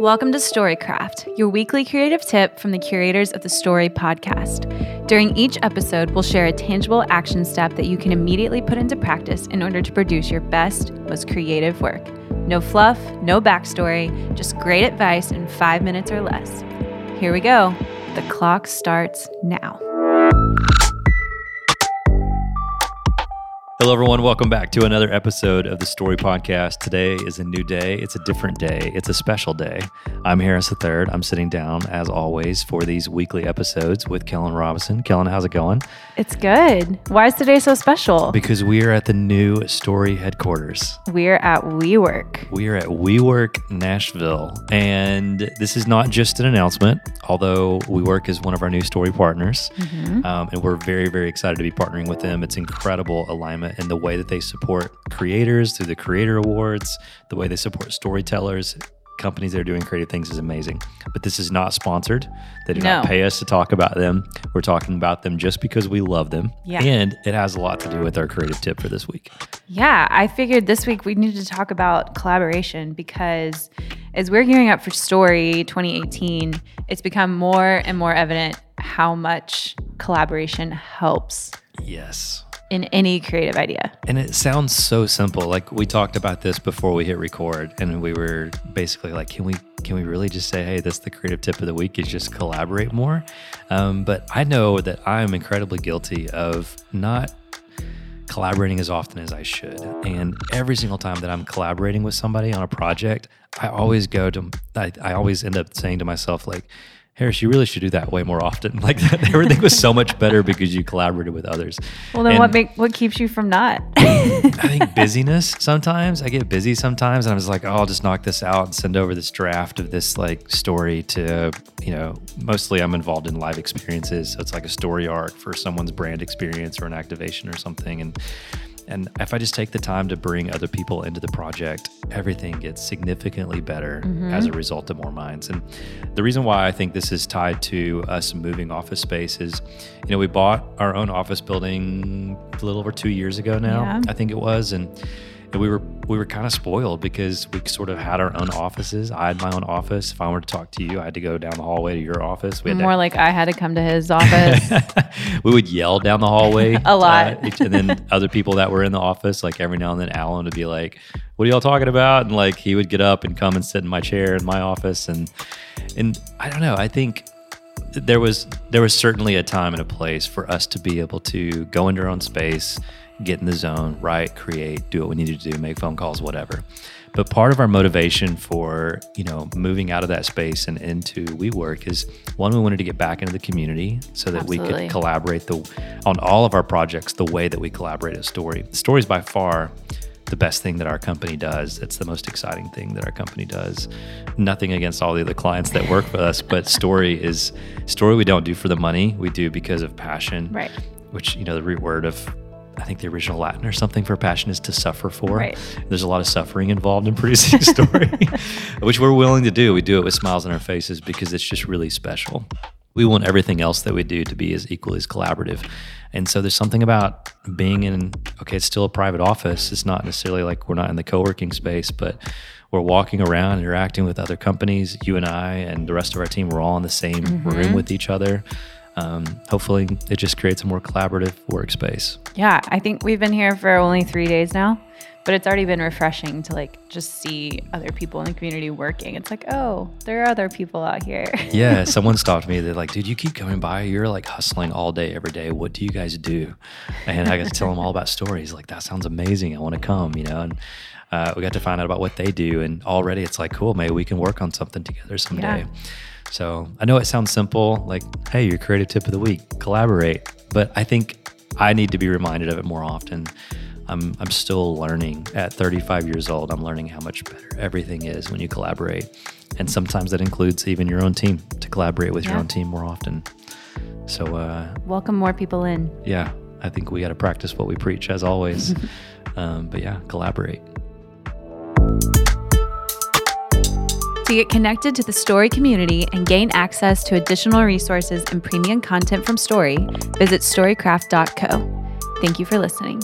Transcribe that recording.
Welcome to Storycraft, your weekly creative tip from the curators of the Story podcast. During each episode, we'll share a tangible action step that you can immediately put into practice in order to produce your best, most creative work. No fluff, no backstory, just great advice in five minutes or less. Here we go. The clock starts now. Hello, everyone. Welcome back to another episode of the Story Podcast. Today is a new day. It's a different day. It's a special day. I'm Harris III. I'm sitting down, as always, for these weekly episodes with Kellen Robinson. Kellen, how's it going? It's good. Why is today so special? Because we are at the new Story headquarters. We're at WeWork. We are at WeWork Nashville. And this is not just an announcement, although WeWork is one of our new Story partners. Mm-hmm. Um, and we're very, very excited to be partnering with them. It's incredible alignment and the way that they support creators through the Creator Awards, the way they support storytellers, companies that are doing creative things is amazing. But this is not sponsored. They do no. not pay us to talk about them. We're talking about them just because we love them. Yeah. And it has a lot to do with our creative tip for this week. Yeah. I figured this week we needed to talk about collaboration because as we're gearing up for Story 2018, it's become more and more evident how much collaboration helps. Yes in any creative idea. And it sounds so simple. Like we talked about this before we hit record and we were basically like, can we can we really just say, hey, that's the creative tip of the week is just collaborate more? Um, but I know that I'm incredibly guilty of not collaborating as often as I should. And every single time that I'm collaborating with somebody on a project, I always go to I, I always end up saying to myself, like, Harris, you really should do that way more often. Like that, everything was so much better because you collaborated with others. Well, then and what make what keeps you from not? I think busyness. Sometimes I get busy. Sometimes and I was like, oh, I'll just knock this out and send over this draft of this like story to you know. Mostly, I'm involved in live experiences, so it's like a story arc for someone's brand experience or an activation or something, and and if I just take the time to bring other people into the project, everything gets significantly better mm-hmm. as a result of more minds. And the reason why I think this is tied to us moving office space is, you know, we bought our own office building a little over two years ago now, yeah. I think it was. And and we were we were kind of spoiled because we sort of had our own offices. I had my own office. If I wanted to talk to you, I had to go down the hallway to your office. We had More to, like I had to come to his office. we would yell down the hallway a lot, uh, and then other people that were in the office, like every now and then, Alan would be like, "What are y'all talking about?" And like he would get up and come and sit in my chair in my office, and and I don't know. I think there was there was certainly a time and a place for us to be able to go into our own space get in the zone, write, create, do what we needed to do, make phone calls, whatever. But part of our motivation for, you know, moving out of that space and into WeWork is one, we wanted to get back into the community so that Absolutely. we could collaborate the on all of our projects the way that we collaborate at Story. Story is by far the best thing that our company does. It's the most exciting thing that our company does. Nothing against all the other clients that work with us, but story is story we don't do for the money. We do because of passion. Right. Which, you know, the root word of I think the original Latin or something for passion is to suffer for. Right. There's a lot of suffering involved in producing a story, which we're willing to do. We do it with smiles on our faces because it's just really special. We want everything else that we do to be as equally as collaborative. And so there's something about being in, okay, it's still a private office. It's not necessarily like we're not in the co working space, but we're walking around, interacting with other companies. You and I and the rest of our team, we're all in the same mm-hmm. room with each other um, hopefully it just creates a more collaborative workspace. Yeah, I think we've been here for only three days now, but it's already been refreshing to like just see other people in the community working. It's like, oh, there are other people out here. yeah, someone stopped me. They're like, dude, you keep coming by. You're like hustling all day, every day. What do you guys do? And I got to tell them all about stories. Like, that sounds amazing. I want to come, you know? And uh, we got to find out about what they do. And already it's like, cool, maybe we can work on something together someday. Yeah. So I know it sounds simple, like, hey, your creative tip of the week, collaborate. But I think I need to be reminded of it more often. I'm, I'm still learning at 35 years old. I'm learning how much better everything is when you collaborate. And sometimes that includes even your own team to collaborate with yeah. your own team more often. So, uh, welcome more people in. Yeah, I think we got to practice what we preach as always. um, but yeah, collaborate. To get connected to the Story community and gain access to additional resources and premium content from Story, visit storycraft.co. Thank you for listening.